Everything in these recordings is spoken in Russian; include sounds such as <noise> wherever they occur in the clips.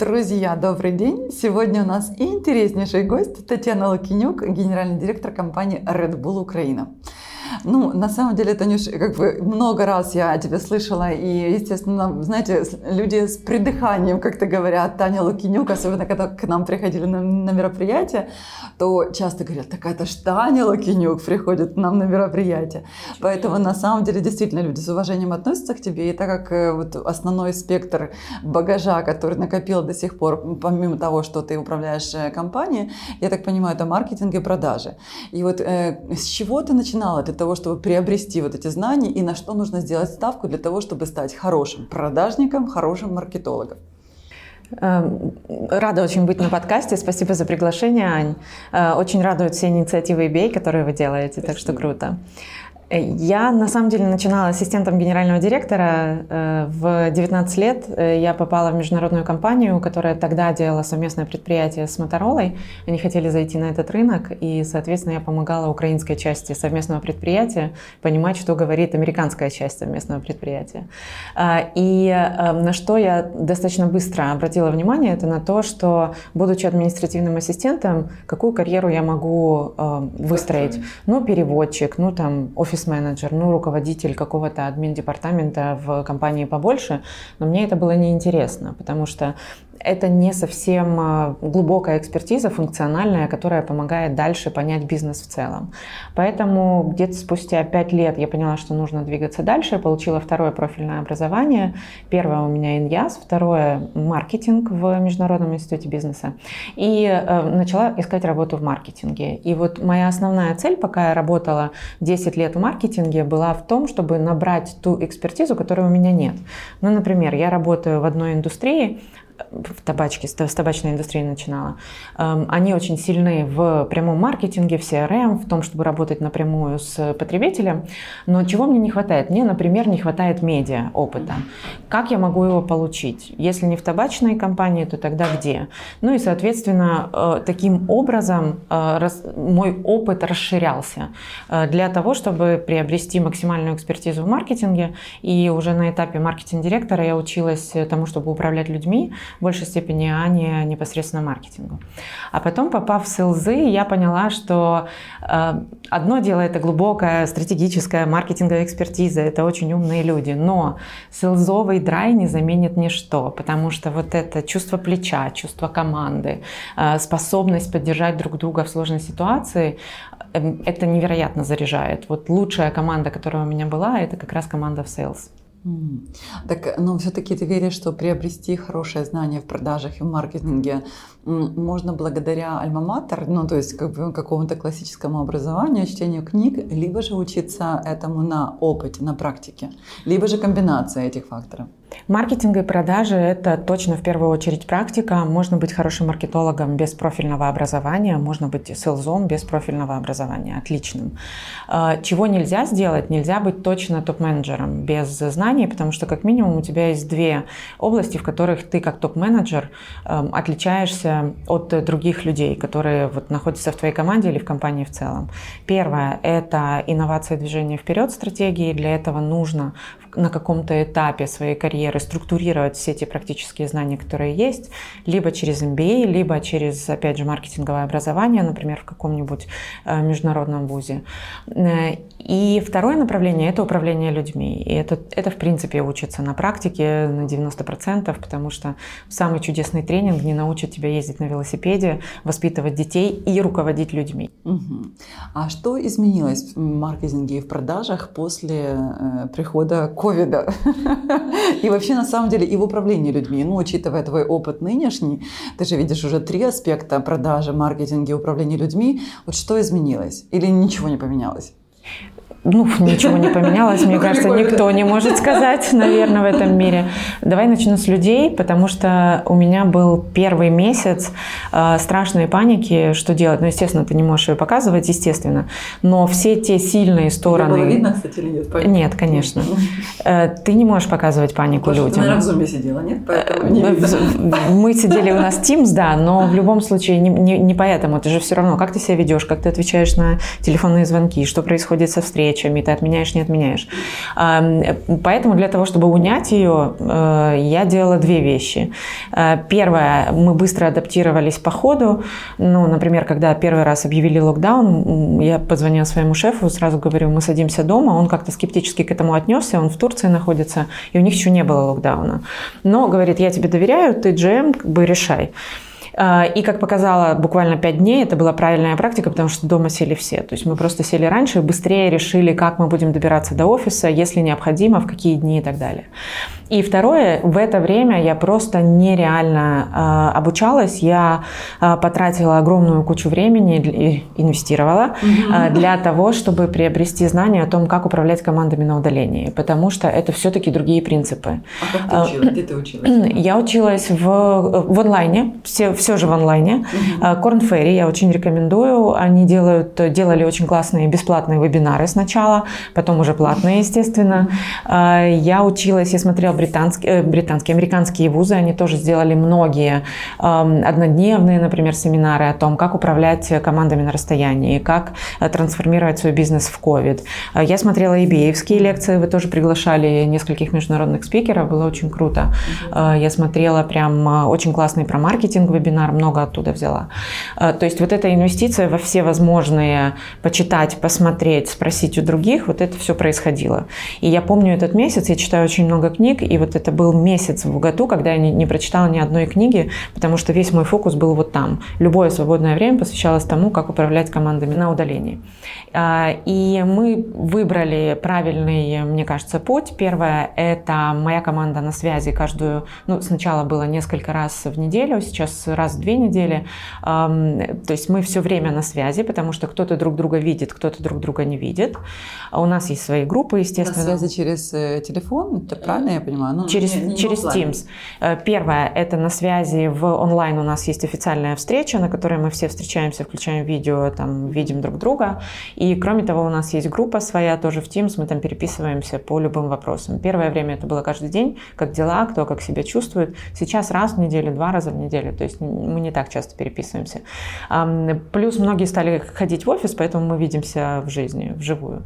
Друзья, добрый день! Сегодня у нас интереснейший гость Татьяна Лукинюк, генеральный директор компании Red Bull Украина. Ну, на самом деле, Танюш, как бы много раз я тебя слышала, и, естественно, знаете, люди с придыханием, как-то говорят, Таня Лукинюк, особенно когда к нам приходили на, на мероприятие, то часто говорят, так это ж Таня Лукинюк приходит к нам на мероприятие. Чуть Поэтому, на самом деле, действительно, люди с уважением относятся к тебе, и так как э, вот основной спектр багажа, который накопил до сих пор, помимо того, что ты управляешь э, компанией, я так понимаю, это маркетинг и продажи. И вот э, с чего ты начинала? Ты того, чтобы приобрести вот эти знания и на что нужно сделать ставку для того, чтобы стать хорошим продажником, хорошим маркетологом? Эм, рада очень быть на подкасте. Спасибо за приглашение, Ань. Э, очень радуют все инициативы eBay, которые вы делаете, Спасибо. так что круто. Я на самом деле начинала ассистентом генерального директора. Э, в 19 лет э, я попала в международную компанию, которая тогда делала совместное предприятие с Моторолой. Они хотели зайти на этот рынок, и, соответственно, я помогала украинской части совместного предприятия понимать, что говорит американская часть совместного предприятия. Э, и на что я достаточно быстро обратила внимание, это на то, что, будучи административным ассистентом, какую карьеру я могу выстроить? Ну, переводчик, ну, там, офис офис-менеджер, ну, руководитель какого-то админ-департамента в компании побольше, но мне это было неинтересно, потому что это не совсем а, глубокая экспертиза функциональная, которая помогает дальше понять бизнес в целом. Поэтому где-то спустя пять лет я поняла, что нужно двигаться дальше. Получила второе профильное образование. Первое у меня иньяс, второе маркетинг в Международном институте бизнеса. И э, начала искать работу в маркетинге. И вот моя основная цель, пока я работала 10 лет в маркетинге, была в том, чтобы набрать ту экспертизу, которой у меня нет. Ну, например, я работаю в одной индустрии, в табачке, с табачной индустрии начинала, эм, они очень сильны в прямом маркетинге, в CRM, в том, чтобы работать напрямую с потребителем. Но чего мне не хватает? Мне, например, не хватает медиа опыта. Как я могу его получить? Если не в табачной компании, то тогда где? Ну и, соответственно, э, таким образом э, мой опыт расширялся э, для того, чтобы приобрести максимальную экспертизу в маркетинге. И уже на этапе маркетинг-директора я училась тому, чтобы управлять людьми, в большей степени, а не непосредственно маркетингу. А потом, попав в селзы, я поняла, что э, одно дело это глубокая стратегическая маркетинговая экспертиза, это очень умные люди, но селзовый драй не заменит ничто, потому что вот это чувство плеча, чувство команды, э, способность поддержать друг друга в сложной ситуации, э, это невероятно заряжает. Вот лучшая команда, которая у меня была, это как раз команда в sales. Так, но все-таки ты веришь, что приобрести хорошее знание в продажах и в маркетинге можно благодаря альма-матер, ну, то есть как бы какому-то классическому образованию, чтению книг, либо же учиться этому на опыте, на практике, либо же комбинация этих факторов? Маркетинг и продажи – это точно в первую очередь практика. Можно быть хорошим маркетологом без профильного образования, можно быть селзом без профильного образования, отличным. А, чего нельзя сделать? Нельзя быть точно топ-менеджером без знаний, потому что как минимум у тебя есть две области, в которых ты как топ-менеджер эм, отличаешься от других людей, которые вот находятся в твоей команде или в компании в целом. Первое – это инновация движения вперед стратегии. Для этого нужно на каком-то этапе своей карьеры структурировать все эти практические знания, которые есть, либо через MBA, либо через, опять же, маркетинговое образование, например, в каком-нибудь э, международном вузе. И второе направление – это управление людьми. И это, это, в принципе, учится на практике на 90%, потому что самый чудесный тренинг не научит тебя ездить на велосипеде, воспитывать детей и руководить людьми. Угу. А что изменилось в маркетинге и в продажах после э, прихода ковида? <laughs> И вообще, на самом деле, и в управлении людьми. Ну, учитывая твой опыт нынешний, ты же видишь уже три аспекта продажи, маркетинга и управления людьми. Вот что изменилось? Или ничего не поменялось? Ну, ничего не поменялось, мне кажется, никто не может сказать, наверное, в этом мире. Давай начну с людей, потому что у меня был первый месяц э, страшной паники, что делать. Ну, естественно, ты не можешь ее показывать, естественно, но все те сильные стороны... Было видно, кстати, или нет? Панику? Нет, конечно. Э, ты не можешь показывать панику Потому людям. Ты, наверное, в зуме сидела, нет? Поэтому не Мы сидели у нас Teams, да, но в любом случае не, не, не поэтому. Ты же все равно, как ты себя ведешь, как ты отвечаешь на телефонные звонки, что происходит со встречей, встречами, ты отменяешь, не отменяешь. Поэтому для того, чтобы унять ее, э, я делала две вещи. Э, первое, мы быстро адаптировались по ходу. Ну, например, когда первый раз объявили локдаун, я позвонила своему шефу, сразу говорю, мы садимся дома, он как-то скептически к этому отнесся, он в Турции находится, и у них еще не было локдауна. Но говорит, я тебе доверяю, ты GM, как бы решай. А, и, как показала буквально пять дней, это была правильная практика, потому что дома сели все. То есть мы просто сели раньше и быстрее решили, как мы будем добираться до офиса, если необходимо, в какие дни и так далее. И второе, в это время я просто нереально э, обучалась. Я э, потратила огромную кучу времени и инвестировала э, для того, чтобы приобрести знания о том, как управлять командами на удалении, потому что это все-таки другие принципы. А как ты училась? Где ты училась? <clears throat> Я училась в, в онлайне, все, все же в онлайне. Корн Ferry я очень рекомендую. Они делают, делали очень классные бесплатные вебинары сначала, потом уже платные, естественно. Я училась, я смотрела британские, э, британские, американские вузы, они тоже сделали многие однодневные, например, семинары о том, как управлять командами на расстоянии, как э, трансформировать свой бизнес в COVID. Э, я смотрела ибеевские лекции, вы тоже приглашали нескольких международных спикеров, было очень круто. Я смотрела прям очень классный про маркетинг вебинар, много оттуда взяла. То есть вот эта инвестиция во все возможные почитать, посмотреть, спросить у других, вот это все происходило. И я помню этот месяц, я читаю очень много книг, и вот это был месяц в году, когда я не, не прочитала ни одной книги, потому что весь мой фокус был вот там. Любое свободное время посвящалось тому, как управлять командами на удалении. А, и мы выбрали правильный, мне кажется, путь. Первое – это моя команда на связи каждую, ну, сначала было несколько раз в неделю, сейчас раз в две недели. То есть мы все время на связи, потому что кто-то друг друга видит, кто-то друг друга не видит. У нас есть свои группы, естественно. На связи через э, телефон, это правильно я понимаю? понимаю. Ну, через не, не через Teams. Э, первое – это на связи в онлайн у нас есть официальная встреча, на которой мы все встречаемся, включаем видео, там, видим друг друга. И кроме того, у нас есть группа своя тоже в Teams, мы там переписываемся по любым вопросам. Первое время это было каждый день, как дела, кто как себя чувствует. Сейчас раз в неделю, два раза в неделю, то есть мы не так часто переписываемся. Плюс многие стали ходить в офис, поэтому мы видимся в жизни, вживую.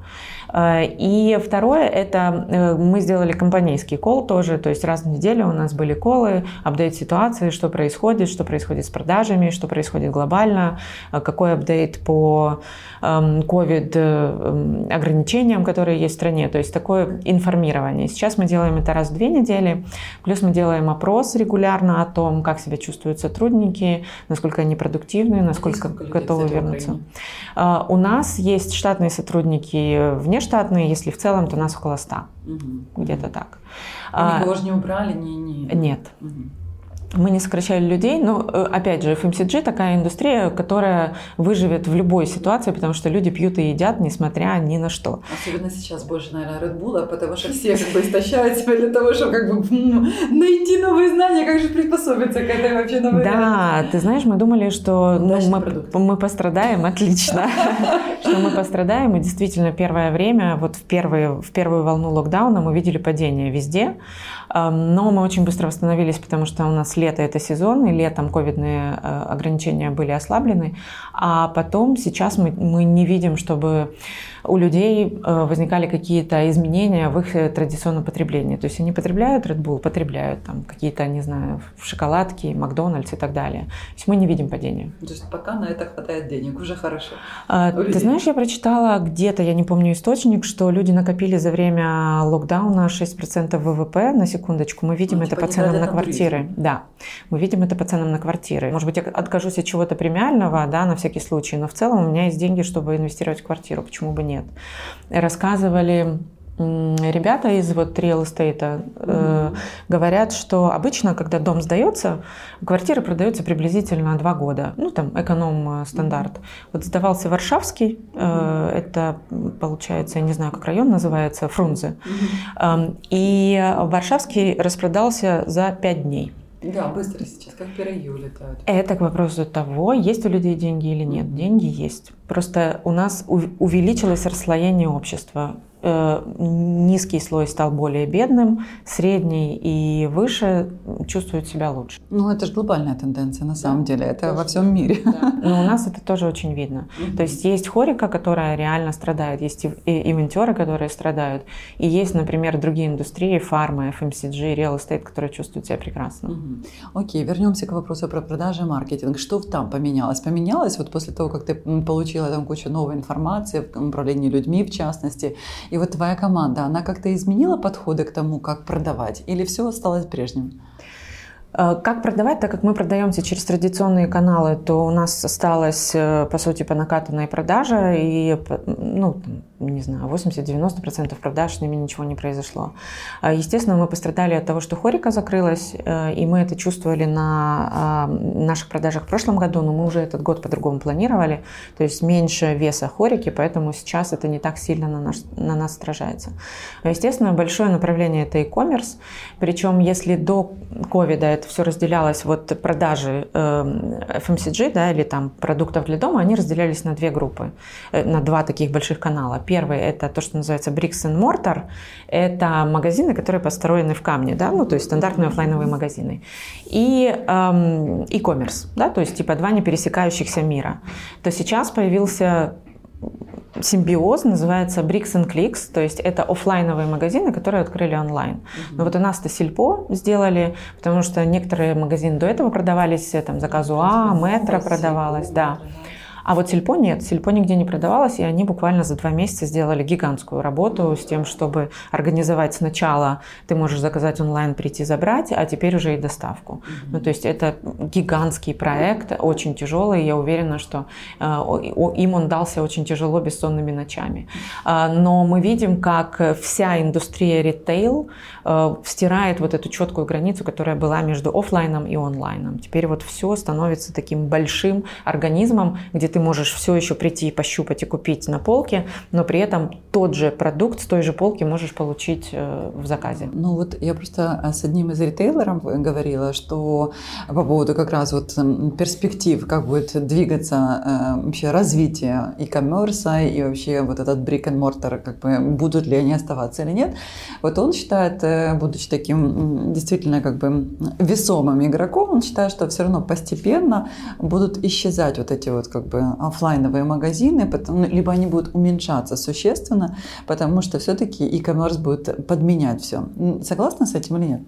Э, и второе – это э, мы сделали компанейский кол тоже, то есть раз в неделю у нас были колы, апдейт ситуации, что происходит, что происходит с продажами, что происходит глобально, э, какой апдейт по COVID эм, ограничениям, которые есть в стране, то есть такое информирование. Сейчас мы делаем это раз в две недели, плюс мы делаем опрос регулярно о том, как себя чувствуют сотрудники, насколько они продуктивны, насколько готовы вернуться. У нас есть штатные сотрудники вне внештатные, если в целом, то нас около 100. Угу. Где-то так. А, никого же не убрали? Не, не... Нет. Угу. Мы не сокращали людей, но, э, опять же, FMCG такая индустрия, которая выживет в любой ситуации, потому что люди пьют и едят, несмотря ни на что. Особенно сейчас больше, наверное, Red Bull, потому что все как бы истощают себя <laughs> для того, чтобы как бы найти новые знания, как же приспособиться к этой вообще новой Да, реальности. ты знаешь, мы думали, что ну, мы, мы пострадаем, <laughs> отлично, <laughs> что мы пострадаем, и действительно первое время, вот в, первые, в первую волну локдауна мы видели падение везде, но мы очень быстро восстановились, потому что у нас лето – это сезон, и летом ковидные э, ограничения были ослаблены. А потом сейчас мы, мы не видим, чтобы у людей э, возникали какие-то изменения в их э, традиционном потреблении. То есть они потребляют Red Bull, потребляют там какие-то, не знаю, шоколадки, Макдональдс и так далее. То есть мы не видим падения. То есть пока на это хватает денег, уже хорошо. А, ты знаешь, я прочитала где-то, я не помню источник, что люди накопили за время локдауна 6% ВВП на секундочку. Мы видим ну, это типа по ценам на квартиры. Туризм. Да, мы видим это по ценам на квартиры. Может быть, я откажусь от чего-то премиального, да, на всякий случай, но в целом у меня есть деньги, чтобы инвестировать в квартиру. Почему бы нет? Рассказывали ребята из вот real estate э, говорят, что обычно, когда дом сдается, квартира продается приблизительно два года. Ну, там, эконом э, стандарт. Вот сдавался Варшавский, э, это, получается, я не знаю, как район называется, Фрунзе. Э, и Варшавский распродался за пять дней. Да, быстро сейчас, как пироги улетают. Это к вопросу того, есть у людей деньги или нет. Деньги есть. Просто у нас увеличилось расслоение общества. Э, низкий слой стал более бедным, средний и выше чувствуют себя лучше. Ну, это же глобальная тенденция на самом деле, это тоже. во всем мире. Да. Но у нас это тоже очень видно. Mm-hmm. То есть есть хорика, которая реально страдает, есть ивентеры, которые страдают, и есть, например, другие индустрии, фарма, FMCG, real estate, которые чувствуют себя прекрасно. Mm-hmm. Окей, вернемся к вопросу про продажи и маркетинг. Что там поменялось? Поменялось вот после того, как ты получила там кучу новой информации в управлении людьми, в частности, и вот твоя команда, она как-то изменила подходы к тому, как продавать, или все осталось прежним? Э, как продавать, так как мы продаемся через традиционные каналы, то у нас осталась, э, по сути, по накатанной продажа, и, ну, не знаю, 80-90% продаж с ними ничего не произошло. А, естественно, мы пострадали от того, что хорика закрылась, э, и мы это чувствовали на а, наших продажах в прошлом году, но мы уже этот год по-другому планировали, то есть меньше веса хорики, поэтому сейчас это не так сильно на нас, на нас отражается. Естественно, большое направление это e-commerce, причем если до ковида это все разделялось, вот продажи FMCG, да, или там продуктов для дома, они разделялись на две группы, э, на два таких больших канала. Первый – это то, что называется bricks and mortar. Это магазины, которые построены в камне, да, ну, то есть стандартные офлайновые магазины. И эм, e-commerce, да, то есть типа два не пересекающихся мира. То сейчас появился симбиоз, называется Bricks and Clicks, то есть это офлайновые магазины, которые открыли онлайн. Mm-hmm. Но вот у нас-то Сильпо сделали, потому что некоторые магазины до этого продавались, там, заказу А, Метро продавалось, да. А вот Сельпо нет, Сельпо нигде не продавалось, и они буквально за два месяца сделали гигантскую работу с тем, чтобы организовать сначала, ты можешь заказать онлайн, прийти забрать, а теперь уже и доставку. Mm-hmm. Ну, то есть это гигантский проект, очень тяжелый, я уверена, что э, им он дался очень тяжело бессонными ночами. Э, но мы видим, как вся индустрия ритейл э, стирает вот эту четкую границу, которая была между офлайном и онлайном. Теперь вот все становится таким большим организмом, где ты можешь все еще прийти и пощупать и купить на полке, но при этом тот же продукт с той же полки можешь получить э, в заказе. Ну вот я просто э, с одним из ритейлеров говорила, что по поводу как раз вот перспектив, как будет двигаться э, вообще развитие e-commerce и вообще вот этот brick and mortar, как бы будут ли они оставаться или нет. Вот он считает, будучи таким действительно как бы весомым игроком, он считает, что все равно постепенно будут исчезать вот эти вот как бы офлайновые магазины, потому, либо они будут уменьшаться существенно, потому что все-таки e-commerce будет подменять все. Согласна с этим или нет?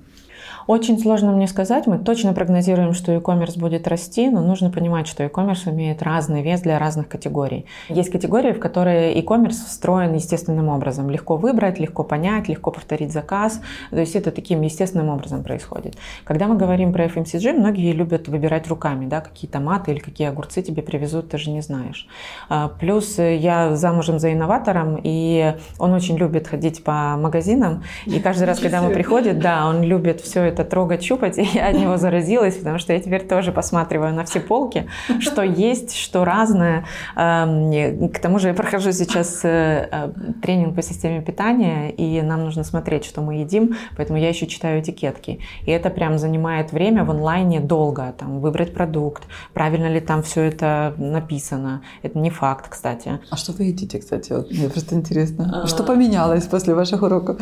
Очень сложно мне сказать. Мы точно прогнозируем, что e-commerce будет расти, но нужно понимать, что e-commerce имеет разный вес для разных категорий. Есть категории, в которые e-commerce встроен естественным образом. Легко выбрать, легко понять, легко повторить заказ. То есть это таким естественным образом происходит. Когда мы говорим про FMCG, многие любят выбирать руками, да, какие томаты или какие огурцы тебе привезут, ты же не знаешь. А, плюс я замужем за инноватором, и он очень любит ходить по магазинам, и каждый раз, когда он приходит, да, он любит все это это трогать, щупать, <laughs> и я от него заразилась, потому что я теперь тоже посматриваю на все полки, что есть, что разное. Эм, к тому же я прохожу сейчас э, э, тренинг по системе питания, и нам нужно смотреть, что мы едим, поэтому я еще читаю этикетки. И это прям занимает время в онлайне долго, там, выбрать продукт, правильно ли там все это написано. Это не факт, кстати. А что вы едите, кстати? Вот, мне просто интересно. А... Что поменялось после ваших уроков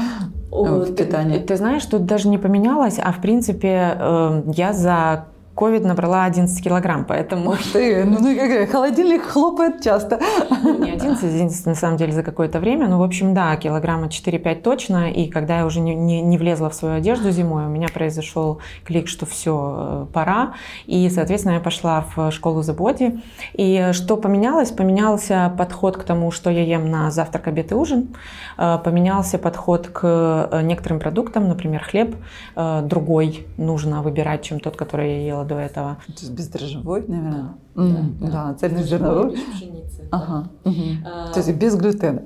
в питании? Ты, ты знаешь, тут даже не поменялось, а в принципе э, я за ковид набрала 11 килограмм, поэтому... Ух ты, ну, ну как, холодильник хлопает часто. Не 11, 11 на самом деле за какое-то время, ну в общем да, килограмма 4-5 точно, и когда я уже не, не, не влезла в свою одежду зимой, у меня произошел клик, что все, э, пора, и соответственно я пошла в школу The Body, и что поменялось? Поменялся подход к тому, что я ем на завтрак, обед и ужин, э, поменялся подход к э, некоторым продуктам, например, хлеб, другой нужно выбирать, чем тот, который я ела до этого. То есть бездрожжевой, наверное? Да, mm, да, да. цельнозерновой. Без пшеницы. Ага. Да. Угу. А... То есть без глютена.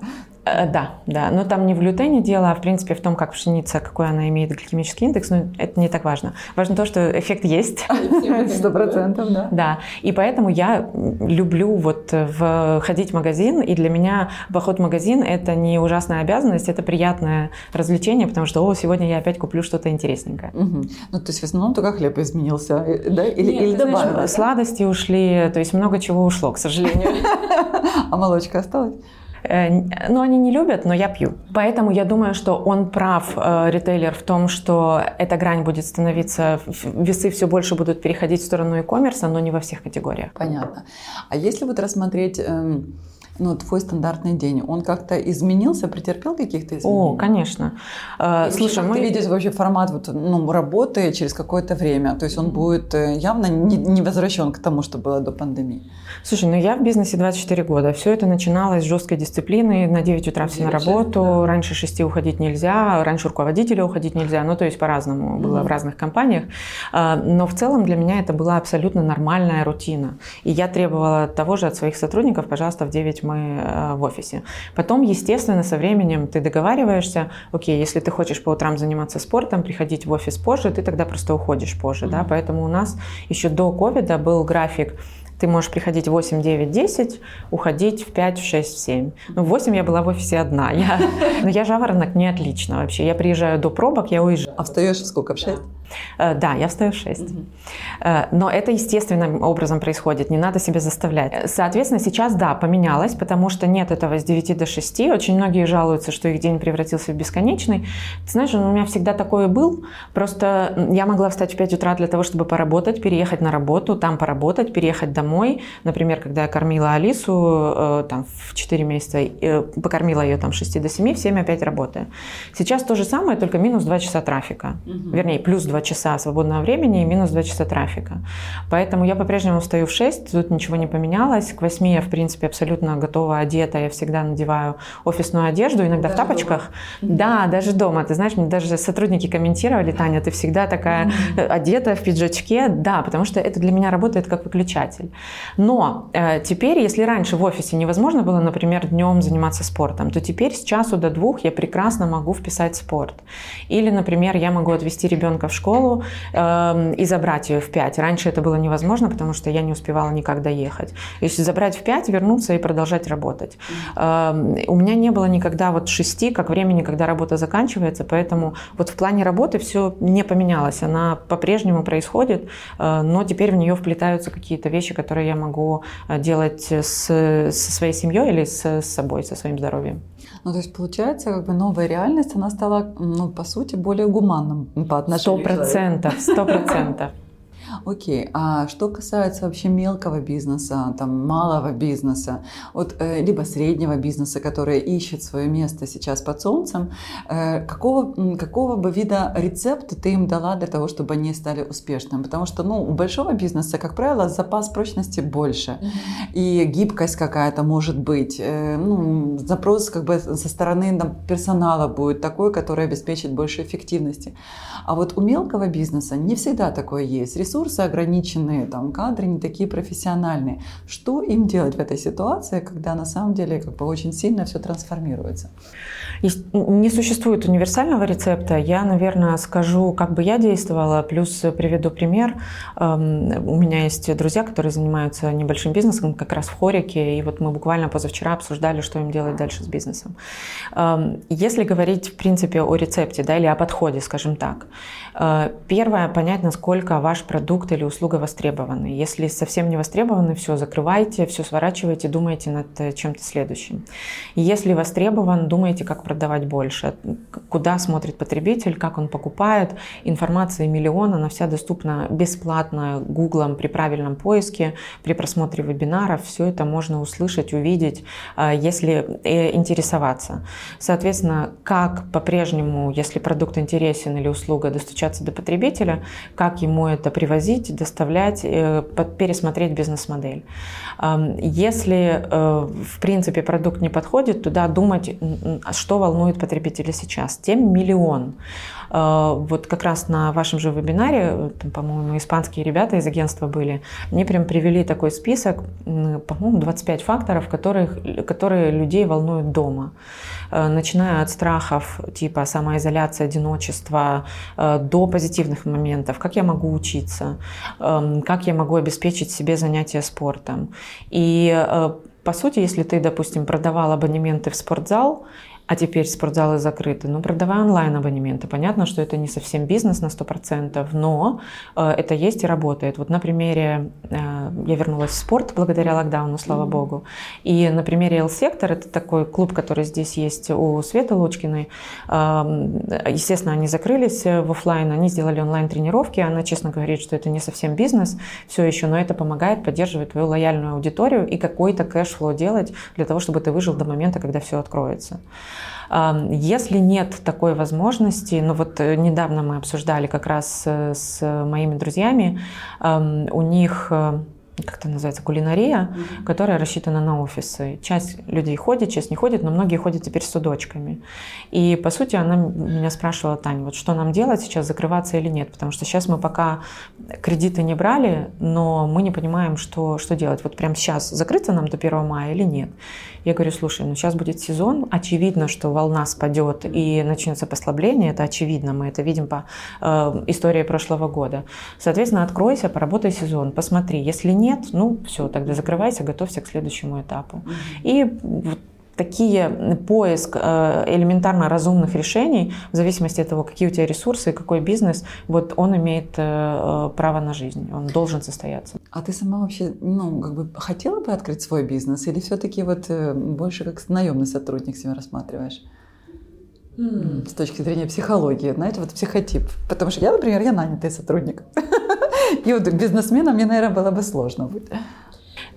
Э, да, да. Но там не в глютене дело, а в принципе в том, как пшеница, какой она имеет гликемический индекс, но это не так важно. Важно то, что эффект есть. Сто процентов, да. Да. И поэтому я люблю вот в, ходить в магазин, и для меня поход в магазин – это не ужасная обязанность, это приятное развлечение, потому что, о, сегодня я опять куплю что-то интересненькое. Угу. Ну, то есть в основном только хлеб изменился, э, да? Или, Нет, или добавилось? Знаешь, сладости ушли, то есть много чего ушло, к сожалению. <laughs> А молочка осталась? Э, ну, они не любят, но я пью. Поэтому я думаю, что он прав, э, ритейлер, в том, что эта грань будет становиться, весы все больше будут переходить в сторону e-commerce, но не во всех категориях. Понятно. А если вот рассмотреть... Эм ну, твой стандартный день, он как-то изменился, претерпел каких-то изменений? О, конечно. Э, слушай, мы... Ты видишь вообще формат вот, ну, работы через какое-то время, то есть он будет э, явно не, не возвращен к тому, что было до пандемии. Слушай, ну я в бизнесе 24 года, все это начиналось с жесткой дисциплины, на 9 утра все на работу, да. раньше 6 уходить нельзя, раньше руководителя уходить нельзя, ну то есть по-разному mm-hmm. было в разных компаниях, а, но в целом для меня это была абсолютно нормальная рутина, и я требовала того же от своих сотрудников, пожалуйста, в 9 мы э, в офисе. Потом, естественно, со временем ты договариваешься, окей, если ты хочешь по утрам заниматься спортом, приходить в офис позже, ты тогда просто уходишь позже, mm-hmm. да, поэтому у нас еще до ковида был график ты можешь приходить в 8, 9, 10, уходить в 5, в 6, в 7. Ну, в 8 я была в офисе одна. Я, <laughs> но я жаворонок не отлично вообще. Я приезжаю до пробок, я уезжаю. А встаешь в сколько? В 6? Э, да, я встаю в 6. Угу. Но это естественным образом происходит, не надо себя заставлять. Соответственно, сейчас, да, поменялось, потому что нет этого с 9 до 6. Очень многие жалуются, что их день превратился в бесконечный. Ты знаешь, у меня всегда такой был. Просто я могла встать в 5 утра для того, чтобы поработать, переехать на работу, там поработать, переехать домой. Например, когда я кормила Алису э, там, в 4 месяца, покормила ее там с 6 до 7, в 7 опять работаю. Сейчас то же самое, только минус 2 часа трафика. Угу. Вернее, плюс 2 2 часа свободного времени и минус 2 часа трафика. Поэтому я по-прежнему встаю в 6, тут ничего не поменялось. К 8 я, в принципе, абсолютно готова одета. Я всегда надеваю офисную одежду, иногда даже в тапочках. Дома. Да, даже дома. Ты знаешь, мне даже сотрудники комментировали, Таня, ты всегда такая одета в пиджачке. Да, потому что это для меня работает как выключатель. Но э, теперь, если раньше в офисе невозможно было, например, днем заниматься спортом, то теперь с часу до двух я прекрасно могу вписать спорт. Или, например, я могу отвезти ребенка в школу э, и забрать ее в 5. Раньше это было невозможно, потому что я не успевала никак доехать. Если забрать в 5, вернуться и продолжать работать. Э, у меня не было никогда вот 6, как времени, когда работа заканчивается, поэтому вот в плане работы все не поменялось. Она по-прежнему происходит, э, но теперь в нее вплетаются какие-то вещи, которые я могу э, делать с, со своей семьей или с, с собой, со своим здоровьем. Ну, то есть, получается, как бы новая реальность, она стала, ну, по сути, более гуманным по отношению Сто процентов, сто процентов. Окей, а что касается вообще мелкого бизнеса, там, малого бизнеса, вот, э, либо среднего бизнеса, который ищет свое место сейчас под солнцем, э, какого, какого бы вида рецепта ты им дала для того, чтобы они стали успешными? Потому что ну, у большого бизнеса, как правило, запас прочности больше, и гибкость какая-то может быть, э, ну, запрос как бы со стороны там, персонала будет такой, который обеспечит больше эффективности. А вот у мелкого бизнеса не всегда такое есть. Ресурсы ограниченные, там, кадры не такие профессиональные. Что им делать в этой ситуации, когда на самом деле как бы очень сильно все трансформируется? Не существует универсального рецепта. Я, наверное, скажу, как бы я действовала, плюс приведу пример. Эм, у меня есть друзья, которые занимаются небольшим бизнесом, как раз в Хорике, и вот мы буквально позавчера обсуждали, что им делать дальше с бизнесом. Эм, если говорить, в принципе, о рецепте, да, или о подходе, скажем так, первое, понять, насколько ваш продукт или услуга востребованы. Если совсем не востребованы, все, закрывайте, все сворачивайте, думайте над э, чем-то следующим. Если востребован, думайте, как продавать больше, куда смотрит потребитель, как он покупает. Информация миллион, она вся доступна бесплатно гуглом при правильном поиске, при просмотре вебинаров. Все это можно услышать, увидеть, э, если интересоваться. Соответственно, как по-прежнему, если продукт интересен или услуга, достучаться достучаться до потребителя, как ему это привозить, доставлять, э, пересмотреть бизнес-модель. Если, э, в принципе, продукт не подходит, туда думать, что волнует потребителя сейчас. Тем миллион. Э, вот как раз на вашем же вебинаре, по-моему, испанские ребята из агентства были, мне прям привели такой список, по-моему, 25 факторов, которых, которые людей волнуют дома. Э, начиная от страхов типа самоизоляция, одиночество, э, до позитивных моментов, как я могу учиться, эм, как я могу обеспечить себе занятия спортом. И по сути, если ты, допустим, продавал абонементы в спортзал, а теперь спортзалы закрыты. Ну, продавай онлайн-абонементы. Понятно, что это не совсем бизнес на 100%, но э, это есть и работает. Вот на примере, э, я вернулась в спорт благодаря локдауну, слава mm-hmm. богу. И на примере L-сектор, это такой клуб, который здесь есть у Светы Лучкиной. Естественно, они закрылись в офлайн, они сделали онлайн-тренировки. Она честно говорит, что это не совсем бизнес все еще, но это помогает поддерживать твою лояльную аудиторию и какой-то cash flow делать для того, чтобы ты выжил до момента, когда все откроется. Если нет такой возможности, ну вот э, недавно мы обсуждали как раз э, с моими друзьями, у них э, как это называется, кулинария, mm-hmm. которая рассчитана на офисы. Часть людей ходит, часть не ходит, но многие ходят теперь с судочками. И, по сути, она меня спрашивала, Таня, вот что нам делать сейчас, закрываться или нет? Потому что сейчас мы пока кредиты не брали, но мы не понимаем, что, что делать. Вот прямо сейчас закрыться нам до 1 мая или нет? Я говорю, слушай, ну сейчас будет сезон, очевидно, что волна спадет и начнется послабление, это очевидно, мы это видим по э, истории прошлого года. Соответственно, откройся, поработай сезон, посмотри. Если нет, ну все, тогда закрывайся, готовься к следующему этапу. И вот такие поиск э, элементарно разумных решений, в зависимости от того, какие у тебя ресурсы, какой бизнес, вот он имеет э, э, право на жизнь, он должен состояться. А ты сама вообще, ну, как бы хотела бы открыть свой бизнес или все-таки вот больше как наемный сотрудник себя рассматриваешь? Mm. С точки зрения психологии, знаете, вот психотип. Потому что я, например, я нанятый сотрудник. И вот бизнесменом мне, наверное, было бы сложно быть.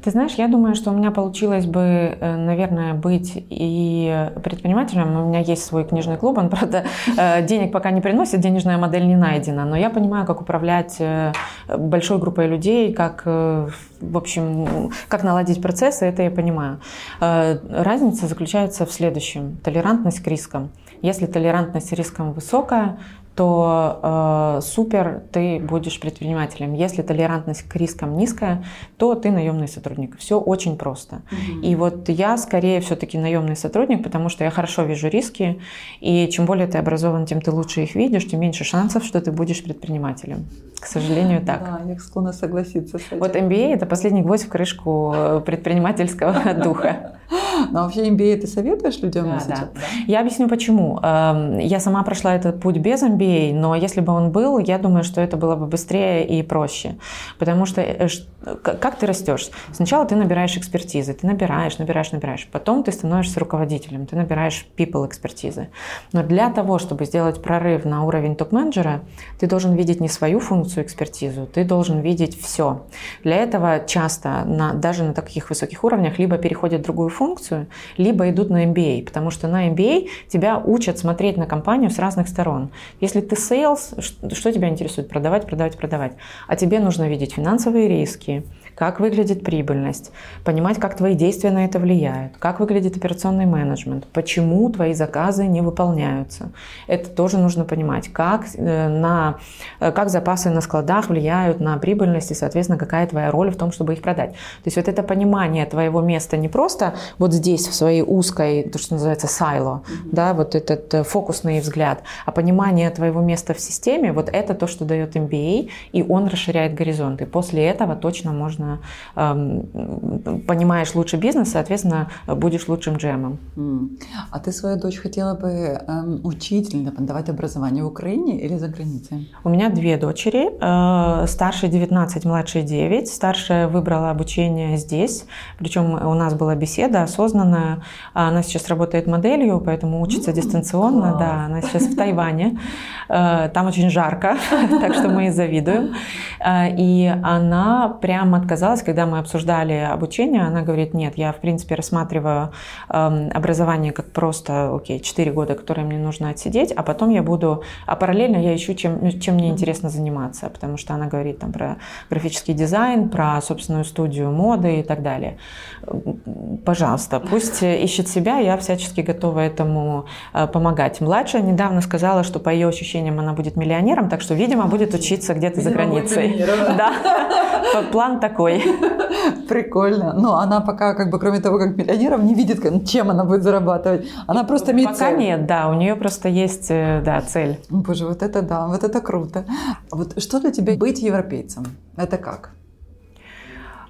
Ты знаешь, я думаю, что у меня получилось бы, э, наверное, быть и предпринимателем. У меня есть свой книжный клуб, он, <laughs> правда, э, денег пока не приносит, денежная модель не найдена, но я понимаю, как управлять э, большой группой людей, как, в общем, как наладить процессы, это я понимаю. Разница заключается в следующем. Толерантность к рискам. Если толерантность к рискам высокая, то э, супер, ты будешь предпринимателем. Если толерантность к рискам низкая, то ты наемный сотрудник. Все очень просто. Угу. И вот я скорее все-таки наемный сотрудник, потому что я хорошо вижу риски, и чем более ты образован, тем ты лучше их видишь, тем меньше шансов, что ты будешь предпринимателем. К сожалению, так. Да, я склонна согласиться с этим. Вот MBA – это последний гвоздь в крышку э, предпринимательского <laughs> духа. <gasps> А вообще MBA ты советуешь людям да, да. Я объясню почему. Эм, я сама прошла этот путь без MBA, но если бы он был, я думаю, что это было бы быстрее и проще. Потому что э, как ты растешь? Сначала ты набираешь экспертизы, ты набираешь, набираешь, набираешь. Потом ты становишься руководителем, ты набираешь people экспертизы. Но для того, чтобы сделать прорыв на уровень топ-менеджера, ты должен видеть не свою функцию экспертизу, ты должен видеть все. Для этого часто на, даже на таких высоких уровнях либо переходят в другую функцию, либо идут на MBA, потому что на MBA тебя учат смотреть на компанию с разных сторон. Если ты sales, что тебя интересует? Продавать, продавать, продавать. А тебе нужно видеть финансовые риски, как выглядит прибыльность, понимать, как твои действия на это влияют, как выглядит операционный менеджмент, почему твои заказы не выполняются. Это тоже нужно понимать, как, э, на, э, как запасы на складах влияют на прибыльность и, соответственно, какая твоя роль в том, чтобы их продать. То есть вот это понимание твоего места не просто вот здесь, в своей узкой, то, что называется сайло, mm-hmm. да, вот этот э, фокусный взгляд, а понимание твоего места в системе, вот это то, что дает MBA, и он расширяет горизонты. После этого точно можно понимаешь лучше бизнес, соответственно, будешь лучшим джемом. А ты свою дочь хотела бы учить или давать образование в Украине или за границей? У меня две дочери, старшая 19, младшая 9. Старшая выбрала обучение здесь, причем у нас была беседа осознанная. Она сейчас работает моделью, поэтому учится дистанционно. Да, она сейчас в Тайване. Э, там очень жарко, <laughs> так что мы ей завидуем. Э, и она прямо отказалась, когда мы обсуждали обучение, она говорит, нет, я в принципе рассматриваю э, образование как просто, окей, 4 года, которые мне нужно отсидеть, а потом я буду, а параллельно я ищу, чем, чем мне интересно заниматься, потому что она говорит там про графический дизайн, про собственную студию моды и так далее. Пожалуйста, пусть ищет себя, я всячески готова этому э, помогать. Младшая недавно сказала, что по ее ощущениям она будет миллионером, так что, видимо, будет учиться где-то за границей. Да, план такой такой. <laughs> Прикольно. Но она пока, как бы, кроме того, как миллионером, не видит, чем она будет зарабатывать. Она просто имеет пока цель. нет, да, у нее просто есть, э, да, цель. Боже, вот это да, вот это круто. Вот что для тебя быть европейцем? Это как?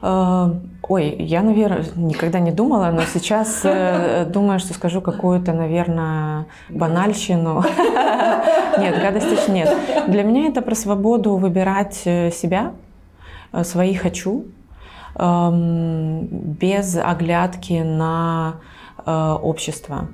Ой, я, наверное, никогда не думала, но сейчас э, думаю, что скажу какую-то, наверное, банальщину. <laughs> Нет, гадости нет. Для меня это про свободу выбирать э, себя, э, свои хочу, эм, без оглядки на общество.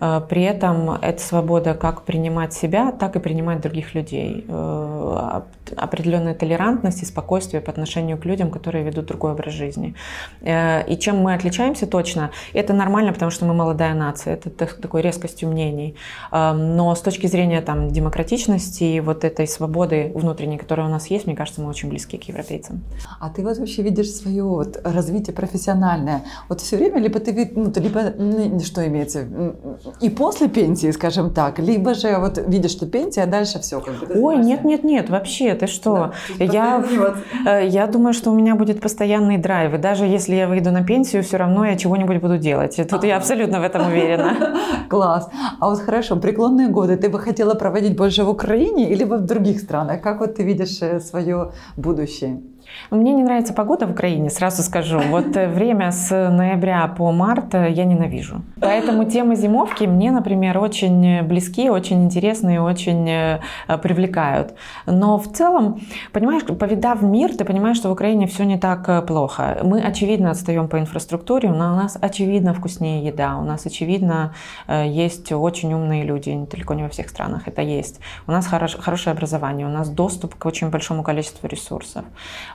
Э, при этом это свобода как принимать себя, так и принимать других людей. Э, определенная толерантность и спокойствие по отношению к людям, которые ведут другой образ жизни. Э, и чем мы отличаемся точно, это нормально, потому что мы молодая нация, это такой резкостью мнений. Но с точки зрения там, демократичности и вот этой свободы внутренней, которая у нас есть, мне кажется, мы очень близки к европейцам. А ты вот вообще видишь свое вот развитие профессиональное? Вот все время, либо ты, ну, либо, что имеется, и после пенсии, скажем так, либо же вот видишь, что пенсия, а дальше все как бы. Ой, нет, нет, нет, вообще, ты что? Да, я, э, я думаю, что у меня будет постоянный драйв, и даже если я выйду на пенсию, все равно я чего-нибудь буду делать. Тут я абсолютно в этом уверена. <laughs> Класс. А вот хорошо, преклонные годы ты бы хотела проводить больше в Украине или в других странах? Как вот ты видишь э, свое будущее? Мне не нравится погода в Украине, сразу скажу. Вот э, время с ноября по март э, я ненавижу. Поэтому темы зимовки мне, например, очень близки, очень интересны очень э, привлекают. Но в целом, понимаешь, повидав мир, ты понимаешь, что в Украине все не так плохо. Мы, очевидно, отстаем по инфраструктуре, но у нас, очевидно, вкуснее еда, у нас, очевидно, есть очень умные люди, далеко не во всех странах это есть. У нас хорош, хорошее образование, у нас доступ к очень большому количеству ресурсов.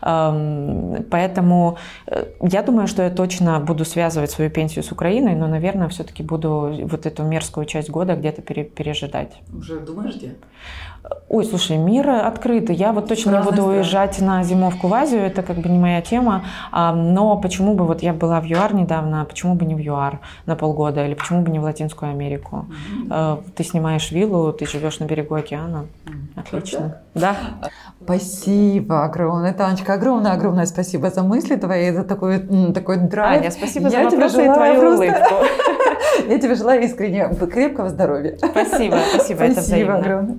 Поэтому э, я думаю, что я точно буду связывать свою пенсию с Украиной, но, наверное, все-таки буду вот эту мерзкую часть года где-то пережидать. Уже думаешь где? Ой, слушай, мир открытый. Я вот точно не буду уезжать на зимовку в Азию, это как бы не моя тема. Но почему бы, вот я была в ЮАР недавно, почему бы не в ЮАР на полгода, или почему бы не в Латинскую Америку? Mm-hmm. Ты снимаешь виллу, ты живешь на берегу океана. Mm-hmm. Отлично. Да. Спасибо огромное, Танечка. Огромное-огромное спасибо за мысли твои, за такой, такой драйв. Аня, спасибо я за вопросы и твою просто... улыбку. <laughs> Я тебе желаю искренне крепкого здоровья. Спасибо, спасибо, спасибо это взаимно. огромное.